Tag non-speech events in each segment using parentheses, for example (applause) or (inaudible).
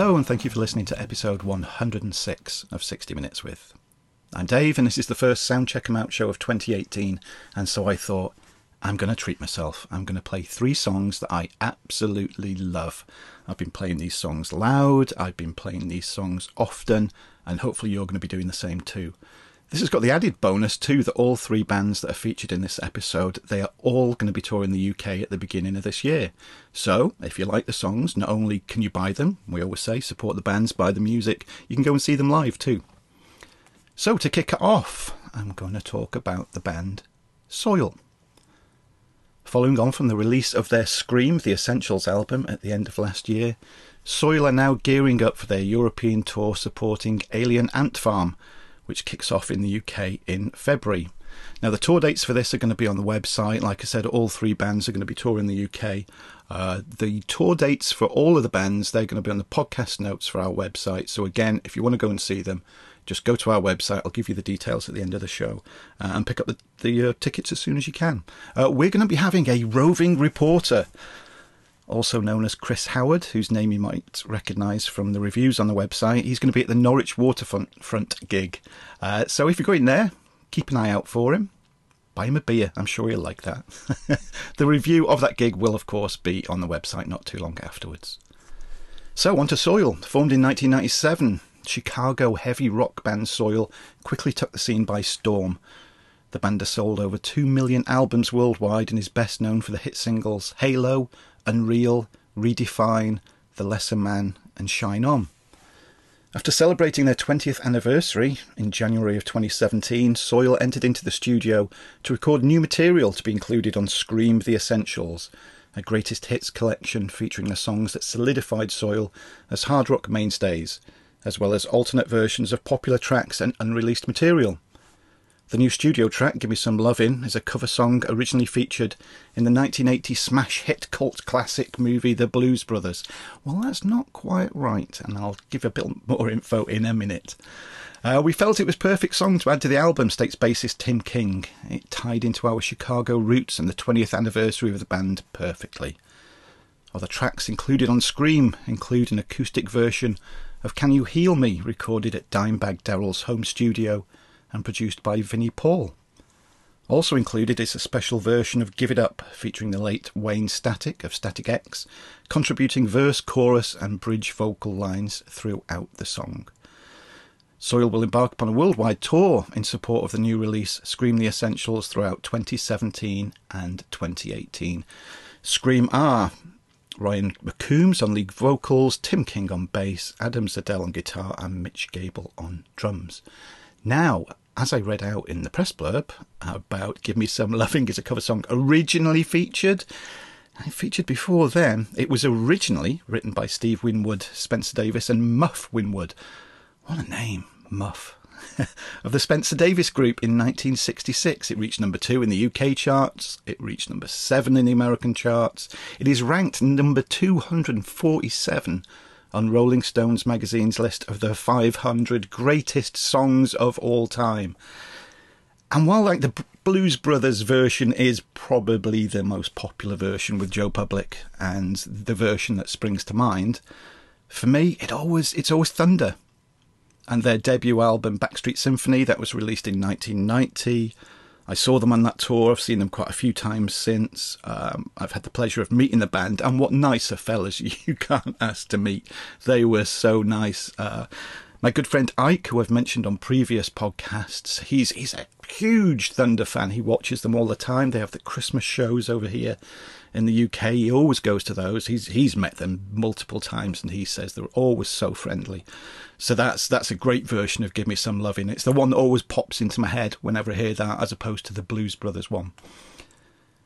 Hello, and thank you for listening to episode 106 of 60 Minutes with. I'm Dave, and this is the first Sound Check 'em Out show of 2018, and so I thought, I'm going to treat myself. I'm going to play three songs that I absolutely love. I've been playing these songs loud, I've been playing these songs often, and hopefully you're going to be doing the same too. This has got the added bonus too that all three bands that are featured in this episode, they are all going to be touring the UK at the beginning of this year. So, if you like the songs, not only can you buy them, we always say support the bands, buy the music, you can go and see them live too. So, to kick it off, I'm going to talk about the band Soil. Following on from the release of their Scream the Essentials album at the end of last year, Soil are now gearing up for their European tour supporting Alien Ant Farm, which kicks off in the UK in February. Now, the tour dates for this are going to be on the website. Like I said, all three bands are going to be touring the UK. Uh, the tour dates for all of the bands, they're going to be on the podcast notes for our website. So, again, if you want to go and see them, just go to our website. I'll give you the details at the end of the show uh, and pick up the, the uh, tickets as soon as you can. Uh, we're going to be having a roving reporter also known as Chris Howard, whose name you might recognise from the reviews on the website. He's going to be at the Norwich Waterfront front gig. Uh, so if you're going there, keep an eye out for him. Buy him a beer, I'm sure he'll like that. (laughs) the review of that gig will, of course, be on the website not too long afterwards. So, on to Soil. Formed in 1997, Chicago heavy rock band Soil quickly took the scene by storm. The band has sold over 2 million albums worldwide and is best known for the hit singles Halo, Unreal, Redefine, The Lesser Man, and Shine On. After celebrating their 20th anniversary in January of 2017, Soil entered into the studio to record new material to be included on Scream the Essentials, a greatest hits collection featuring the songs that solidified Soil as hard rock mainstays, as well as alternate versions of popular tracks and unreleased material. The new studio track, Give Me Some Lovin', is a cover song originally featured in the 1980 smash hit cult classic movie The Blues Brothers. Well, that's not quite right, and I'll give a bit more info in a minute. Uh, we felt it was perfect song to add to the album, states bassist Tim King. It tied into our Chicago roots and the 20th anniversary of the band perfectly. Other tracks included on Scream include an acoustic version of Can You Heal Me, recorded at Dimebag Darrell's home studio and produced by Vinnie Paul. Also included is a special version of Give It Up featuring the late Wayne Static of Static X, contributing verse, chorus, and bridge vocal lines throughout the song. Soil will embark upon a worldwide tour in support of the new release Scream the Essentials throughout 2017 and 2018. Scream are Ryan McCombs on lead vocals, Tim King on bass, Adam Zadel on guitar, and Mitch Gable on drums. Now, as I read out in the press blurb about Give Me Some Loving is a cover song originally featured, it featured before then. It was originally written by Steve Winwood, Spencer Davis, and Muff Winwood. What a name, Muff. (laughs) of the Spencer Davis Group in 1966. It reached number two in the UK charts. It reached number seven in the American charts. It is ranked number 247 on Rolling Stones magazine's list of the 500 greatest songs of all time. And while like the Blues Brothers version is probably the most popular version with Joe Public and the version that springs to mind, for me it always it's always Thunder. And their debut album Backstreet Symphony that was released in 1990 I saw them on that tour. I've seen them quite a few times since. Um, I've had the pleasure of meeting the band, and what nicer fellas (laughs) you can't ask to meet. They were so nice. Uh, my good friend Ike, who I've mentioned on previous podcasts, he's he's a huge Thunder fan. He watches them all the time. They have the Christmas shows over here in the UK. He always goes to those. He's he's met them multiple times, and he says they're always so friendly. So that's that's a great version of "Give Me Some Loving." It's the one that always pops into my head whenever I hear that, as opposed to the Blues Brothers one.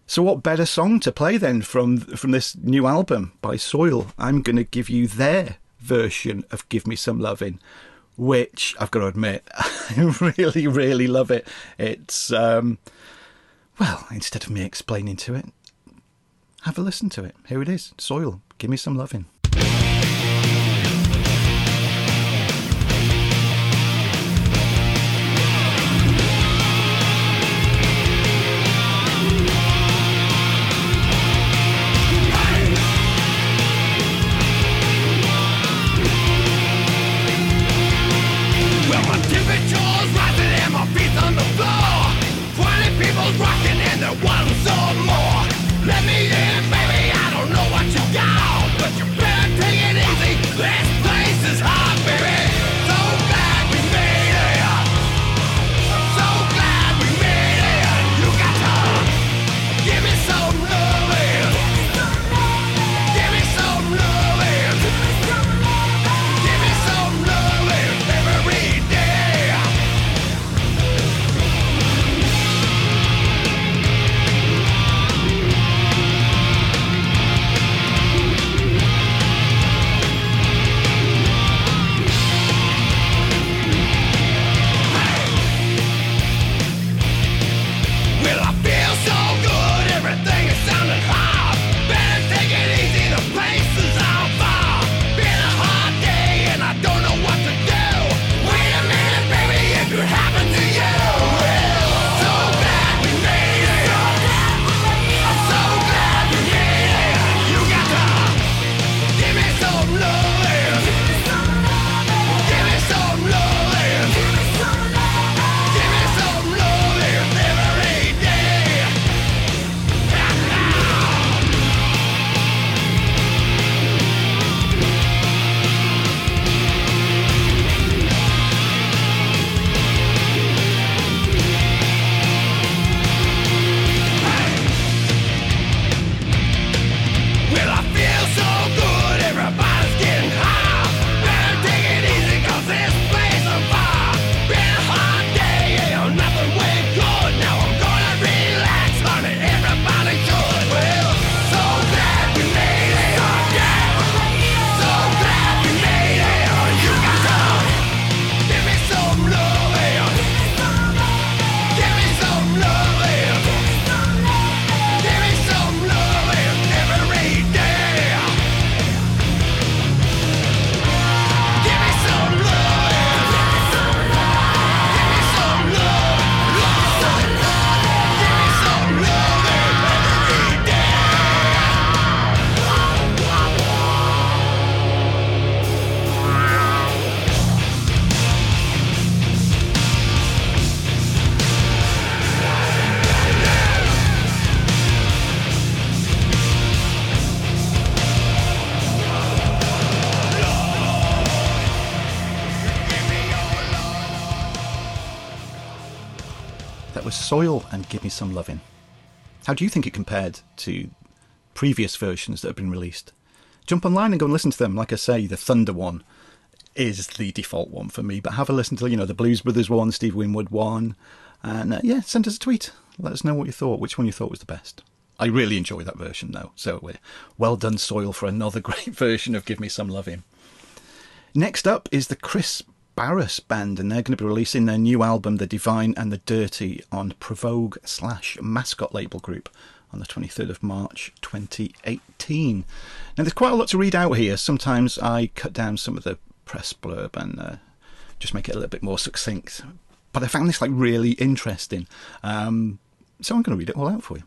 So, what better song to play then from from this new album by Soil? I'm going to give you their version of "Give Me Some Loving," which I've got to admit, (laughs) I really, really love it. It's um, well, instead of me explaining to it, have a listen to it. Here it is, Soil. Give me some loving. Soil and Give Me Some Loving. How do you think it compared to previous versions that have been released? Jump online and go and listen to them. Like I say, the Thunder one is the default one for me, but have a listen to you know the Blues Brothers one, Steve Winwood one, and uh, yeah, send us a tweet. Let us know what you thought, which one you thought was the best. I really enjoy that version though, so well done, Soil, for another (laughs) great version of Give Me Some Loving. Next up is the Chris Barras band, and they're going to be releasing their new album, The Divine and the Dirty, on Provogue slash Mascot label group on the 23rd of March 2018. Now, there's quite a lot to read out here. Sometimes I cut down some of the press blurb and uh, just make it a little bit more succinct. But I found this like really interesting. Um, so I'm going to read it all out for you.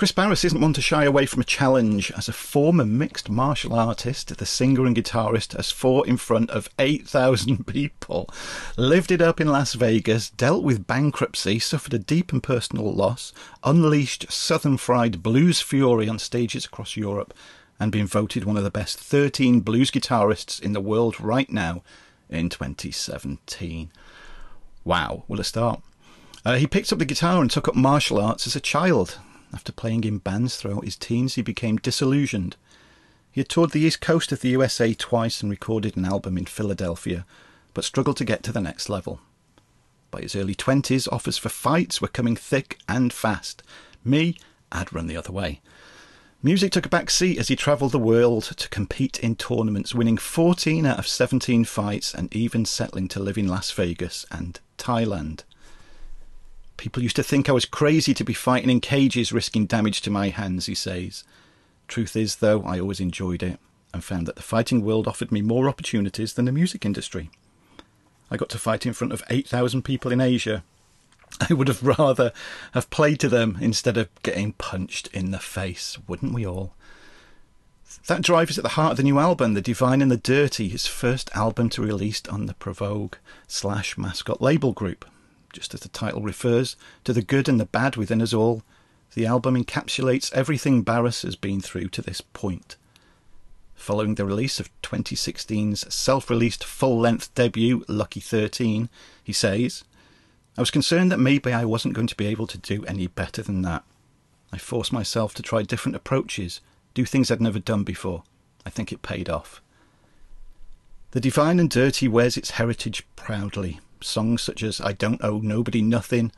Chris Barras isn't one to shy away from a challenge. As a former mixed martial artist, the singer and guitarist has fought in front of 8,000 (laughs) people, lived it up in Las Vegas, dealt with bankruptcy, suffered a deep and personal loss, unleashed Southern Fried blues fury on stages across Europe, and been voted one of the best 13 blues guitarists in the world right now in 2017. Wow, will it start. Uh, he picked up the guitar and took up martial arts as a child. After playing in bands throughout his teens, he became disillusioned. He had toured the east coast of the USA twice and recorded an album in Philadelphia, but struggled to get to the next level. By his early twenties, offers for fights were coming thick and fast. Me, I'd run the other way. Music took a back seat as he travelled the world to compete in tournaments, winning 14 out of 17 fights and even settling to live in Las Vegas and Thailand. People used to think I was crazy to be fighting in cages, risking damage to my hands, he says. Truth is, though, I always enjoyed it and found that the fighting world offered me more opportunities than the music industry. I got to fight in front of 8,000 people in Asia. (laughs) I would have rather have played to them instead of getting punched in the face, wouldn't we all? That drive is at the heart of the new album, The Divine and the Dirty, his first album to released on the Provogue slash Mascot label group. Just as the title refers to the good and the bad within us all, the album encapsulates everything Barras has been through to this point. Following the release of 2016's self released full length debut, Lucky 13, he says, I was concerned that maybe I wasn't going to be able to do any better than that. I forced myself to try different approaches, do things I'd never done before. I think it paid off. The Divine and Dirty wears its heritage proudly. Songs such as I Don't Owe Nobody Nothing,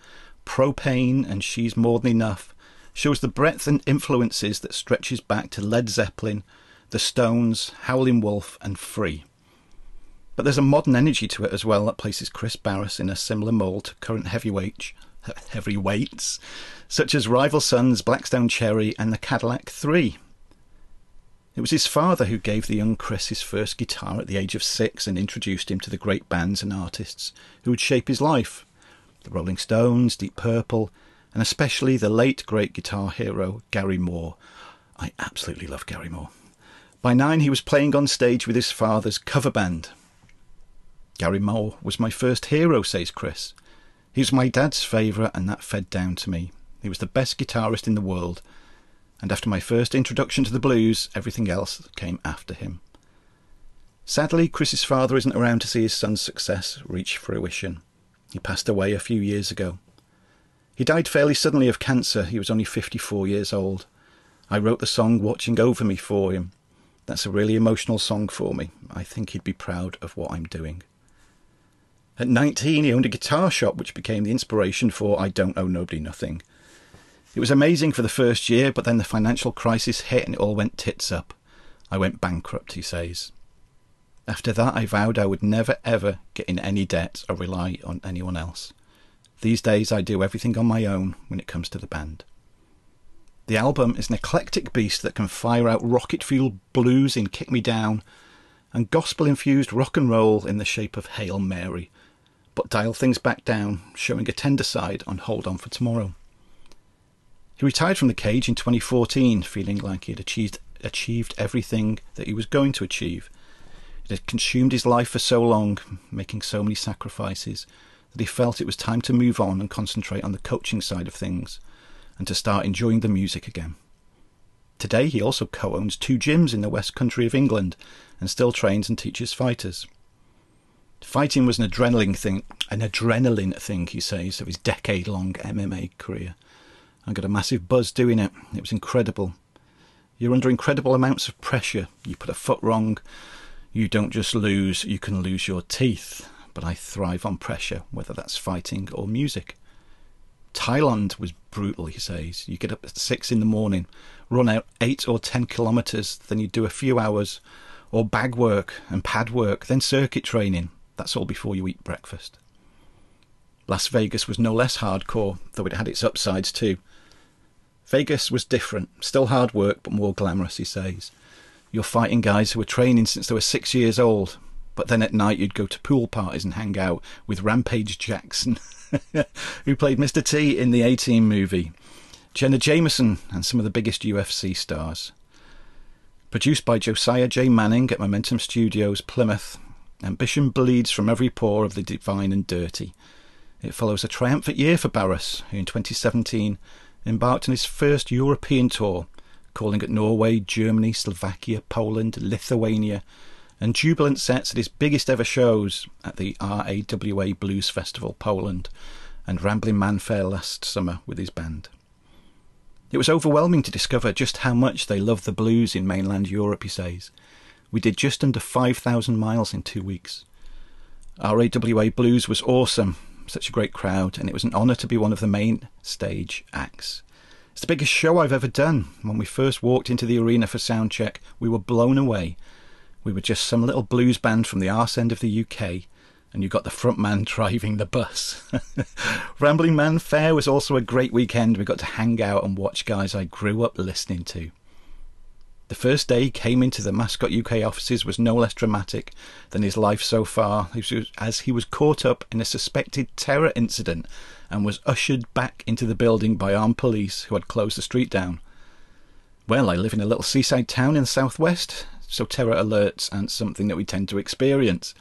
Propane, and She's More Than Enough shows the breadth and influences that stretches back to Led Zeppelin, The Stones, Howlin' Wolf, and Free. But there's a modern energy to it as well that places Chris Barras in a similar mould to current heavyweight, (laughs) heavyweights, such as Rival Sons, Black Stone Cherry, and the Cadillac 3. It was his father who gave the young Chris his first guitar at the age of six and introduced him to the great bands and artists who would shape his life the Rolling Stones, Deep Purple, and especially the late great guitar hero Gary Moore. I absolutely love Gary Moore. By nine, he was playing on stage with his father's cover band. Gary Moore was my first hero, says Chris. He was my dad's favourite, and that fed down to me. He was the best guitarist in the world, and after my first introduction to the blues, everything else came after him. Sadly, Chris's father isn't around to see his son's success reach fruition. He passed away a few years ago. He died fairly suddenly of cancer. He was only 54 years old. I wrote the song Watching Over Me for him. That's a really emotional song for me. I think he'd be proud of what I'm doing. At 19, he owned a guitar shop, which became the inspiration for I Don't Owe Nobody Nothing. It was amazing for the first year, but then the financial crisis hit and it all went tits up. I went bankrupt, he says. After that, I vowed I would never ever get in any debt or rely on anyone else. These days, I do everything on my own when it comes to the band. The album is an eclectic beast that can fire out rocket fuel blues in Kick Me Down and gospel infused rock and roll in the shape of Hail Mary, but dial things back down, showing a tender side on Hold On for Tomorrow. He retired from the cage in 2014, feeling like he had achieved, achieved everything that he was going to achieve. It had consumed his life for so long, making so many sacrifices, that he felt it was time to move on and concentrate on the coaching side of things and to start enjoying the music again. Today, he also co owns two gyms in the West Country of England and still trains and teaches fighters. Fighting was an adrenaline thing, an adrenaline thing, he says, of his decade long MMA career. I got a massive buzz doing it. It was incredible. You're under incredible amounts of pressure. You put a foot wrong, you don't just lose, you can lose your teeth but I thrive on pressure, whether that's fighting or music. Thailand was brutal, he says. You get up at six in the morning, run out eight or ten kilometres, then you do a few hours, or bag work and pad work, then circuit training. That's all before you eat breakfast. Las Vegas was no less hardcore, though it had its upsides too. Vegas was different, still hard work, but more glamorous, he says. You're fighting guys who were training since they were six years old, but then at night you'd go to pool parties and hang out with Rampage Jackson, (laughs) who played Mr. T in the A Team movie, Jenna Jameson, and some of the biggest UFC stars. Produced by Josiah J. Manning at Momentum Studios, Plymouth, ambition bleeds from every pore of the divine and dirty. It follows a triumphant year for Barras, who in 2017 embarked on his first European tour, calling at Norway, Germany, Slovakia, Poland, Lithuania, and jubilant sets at his biggest ever shows at the RAWA Blues Festival Poland and Rambling Man Fair last summer with his band. It was overwhelming to discover just how much they love the blues in mainland Europe, he says. We did just under 5,000 miles in two weeks. RAWA Blues was awesome, such a great crowd, and it was an honour to be one of the main stage acts. It's the biggest show I've ever done. When we first walked into the arena for soundcheck, we were blown away we were just some little blues band from the arse end of the UK, and you got the front man (laughs) driving the bus. (laughs) Rambling Man Fair was also a great weekend. We got to hang out and watch guys I grew up listening to. The first day he came into the Mascot UK offices was no less dramatic than his life so far, as he was caught up in a suspected terror incident and was ushered back into the building by armed police who had closed the street down. Well, I live in a little seaside town in the southwest, so terror alerts aren't something that we tend to experience.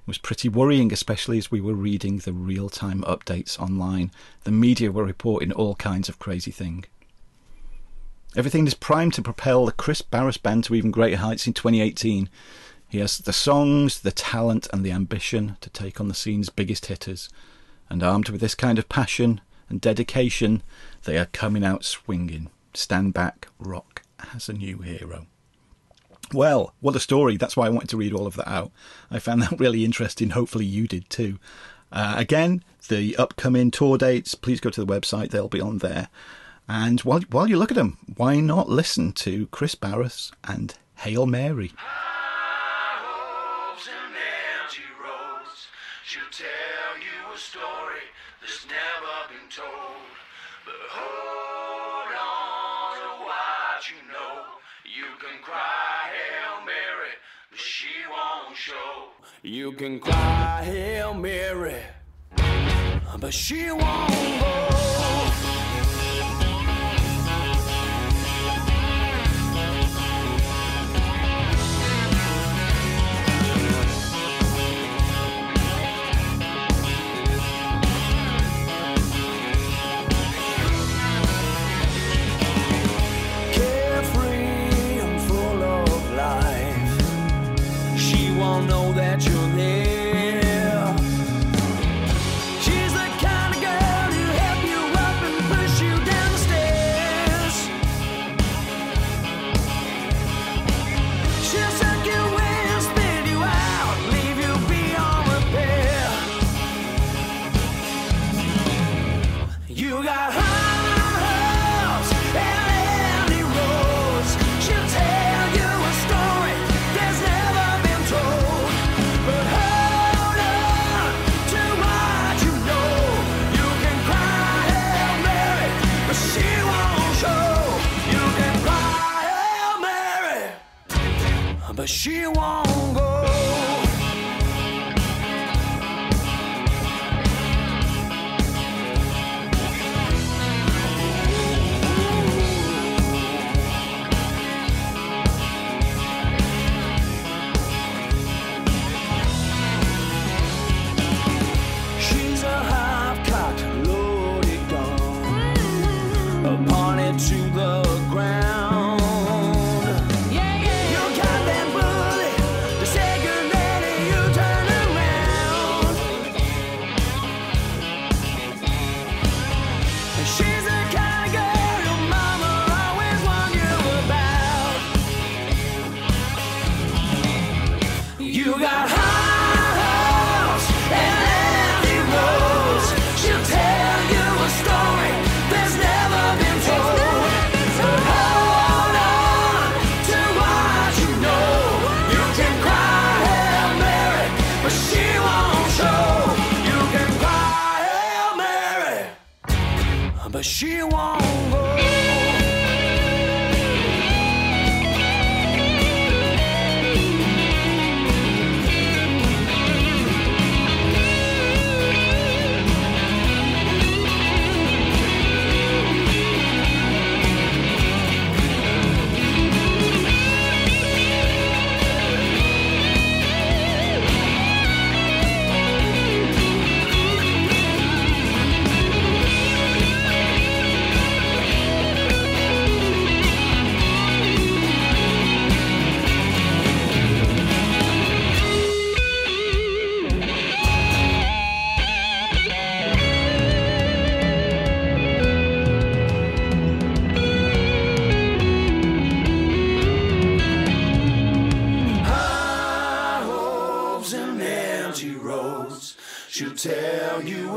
It was pretty worrying, especially as we were reading the real time updates online. The media were reporting all kinds of crazy things. Everything is primed to propel the Chris Barras band to even greater heights in 2018. He has the songs, the talent, and the ambition to take on the scene's biggest hitters. And armed with this kind of passion and dedication, they are coming out swinging. Stand back, rock as a new hero. Well, what a story. That's why I wanted to read all of that out. I found (laughs) that really interesting. Hopefully, you did too. Uh, again, the upcoming tour dates, please go to the website, they'll be on there. And while, while you look at them, why not listen to Chris Barras and Hail Mary? You can cry Hail Mary, but she won't go. She won't she won't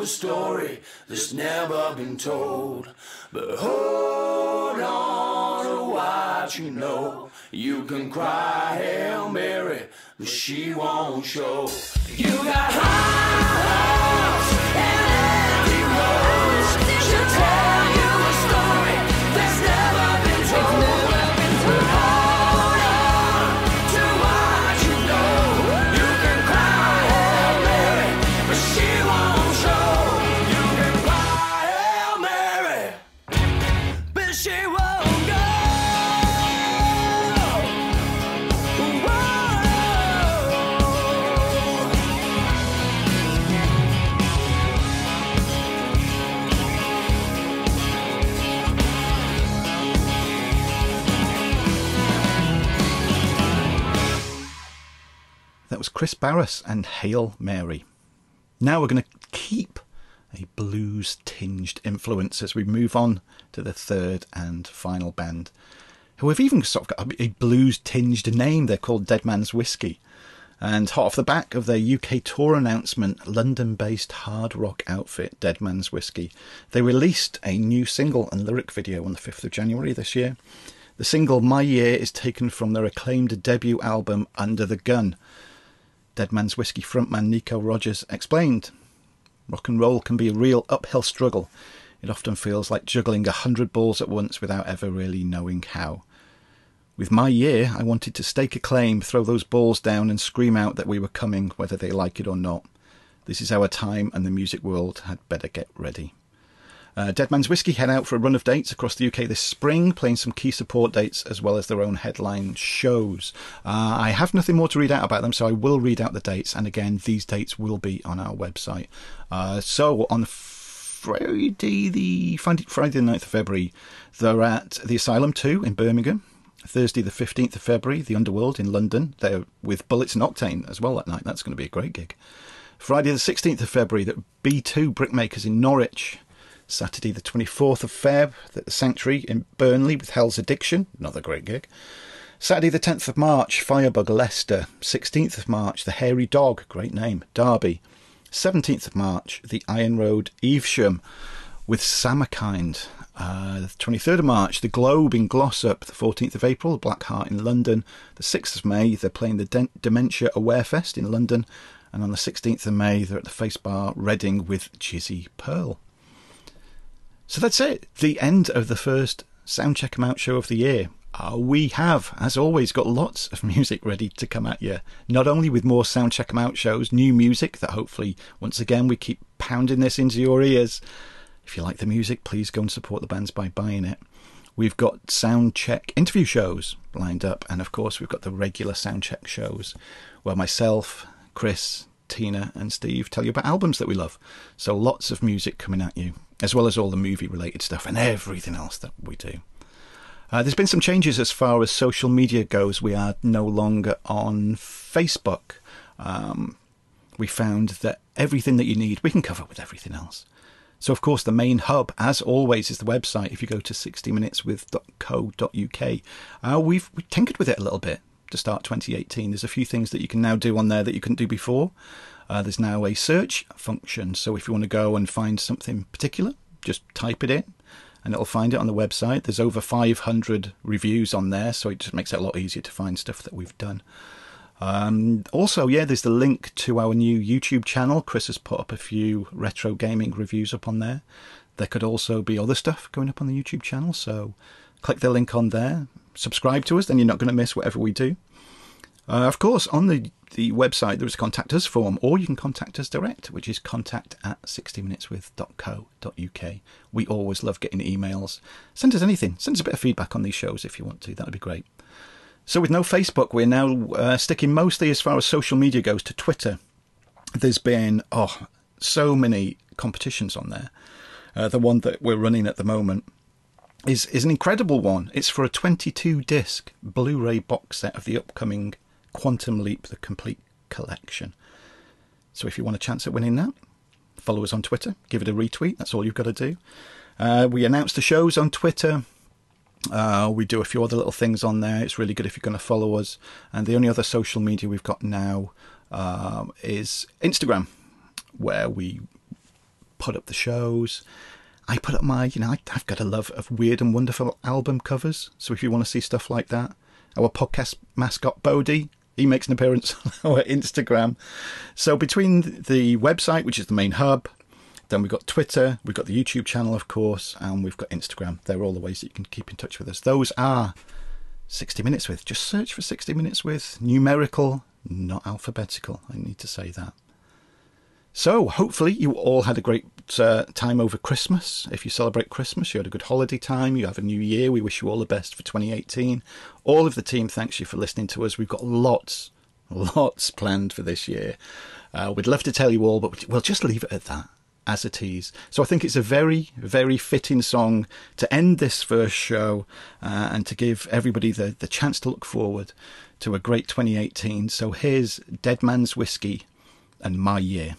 a story that's never been told. But hold on to what you know. You can cry Hail Mary, but she won't show. You got house Chris Barras and Hail Mary. Now we're going to keep a blues tinged influence as we move on to the third and final band, who have even sort of got a blues tinged name. They're called Dead Man's Whiskey. And hot off the back of their UK tour announcement, London based hard rock outfit Dead Man's Whiskey, they released a new single and lyric video on the 5th of January this year. The single My Year is taken from their acclaimed debut album Under the Gun. Dead Man's Whiskey frontman Nico Rogers explained Rock and roll can be a real uphill struggle. It often feels like juggling a hundred balls at once without ever really knowing how. With my year, I wanted to stake a claim, throw those balls down, and scream out that we were coming, whether they like it or not. This is our time, and the music world had better get ready. Uh, Dead Man's Whiskey head out for a run of dates across the UK this spring, playing some key support dates as well as their own headline shows. Uh, I have nothing more to read out about them, so I will read out the dates. And again, these dates will be on our website. Uh, so on Friday, the Friday, the 9th of February, they're at the Asylum 2 in Birmingham. Thursday, the 15th of February, the Underworld in London. They're with Bullets and Octane as well that night. That's going to be a great gig. Friday, the 16th of February, the B2 Brickmakers in Norwich. Saturday, the 24th of Feb, at the Sanctuary in Burnley with Hell's Addiction. Another great gig. Saturday, the 10th of March, Firebug Leicester. 16th of March, The Hairy Dog. Great name. Derby. 17th of March, The Iron Road, Evesham with Samarkand. Uh, the 23rd of March, The Globe in Glossop. The 14th of April, Black Heart in London. The 6th of May, they're playing the De- Dementia Aware Fest in London. And on the 16th of May, they're at the Face Bar Reading with Jizzy Pearl. So that's it. The end of the first Sound Check 'em Out show of the year. Uh, we have, as always, got lots of (laughs) music ready to come at you. Not only with more Sound Check 'em Out shows, new music that hopefully, once again, we keep pounding this into your ears. If you like the music, please go and support the bands by buying it. We've got sound check interview shows lined up, and of course, we've got the regular sound check shows where myself, Chris, Tina, and Steve tell you about albums that we love. So lots of music coming at you as well as all the movie related stuff and everything else that we do. Uh, there's been some changes as far as social media goes. We are no longer on Facebook. Um, we found that everything that you need, we can cover with everything else. So, of course, the main hub, as always, is the website. If you go to 60minuteswith.co.uk, uh, we've, we've tinkered with it a little bit to start 2018. There's a few things that you can now do on there that you couldn't do before. Uh, there's now a search function. So if you want to go and find something particular, just type it in and it'll find it on the website. There's over 500 reviews on there, so it just makes it a lot easier to find stuff that we've done. Um, also, yeah, there's the link to our new YouTube channel. Chris has put up a few retro gaming reviews up on there. There could also be other stuff going up on the YouTube channel, so click the link on there, subscribe to us, then you're not going to miss whatever we do. Uh, of course, on the the website, there is a contact us form, or you can contact us direct, which is contact at 60minuteswith.co.uk. We always love getting emails. Send us anything. Send us a bit of feedback on these shows if you want to. That would be great. So, with no Facebook, we're now uh, sticking mostly as far as social media goes to Twitter. There's been, oh, so many competitions on there. Uh, the one that we're running at the moment is, is an incredible one. It's for a 22 disc Blu ray box set of the upcoming Quantum Leap, the complete collection. So if you want a chance at winning that, follow us on Twitter, give it a retweet. That's all you've got to do. Uh, we announce the shows on Twitter. Uh, we do a few other little things on there. It's really good if you're going to follow us. And the only other social media we've got now um, is Instagram, where we put up the shows. I put up my, you know, I've got a love of weird and wonderful album covers. So if you want to see stuff like that, our podcast mascot Bodie he makes an appearance (laughs) on our Instagram. So between the website, which is the main hub, then we've got Twitter, we've got the YouTube channel, of course, and we've got Instagram. They're all the ways that you can keep in touch with us. Those are 60 Minutes With. Just search for 60 Minutes With. Numerical, not alphabetical. I need to say that. So, hopefully, you all had a great uh, time over Christmas. If you celebrate Christmas, you had a good holiday time, you have a new year. We wish you all the best for 2018. All of the team thanks you for listening to us. We've got lots, lots planned for this year. Uh, we'd love to tell you all, but we'll just leave it at that. as a tease. So I think it's a very, very fitting song to end this first show uh, and to give everybody the, the chance to look forward to a great 2018. So here's Dead Man's Whiskey and My Year.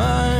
my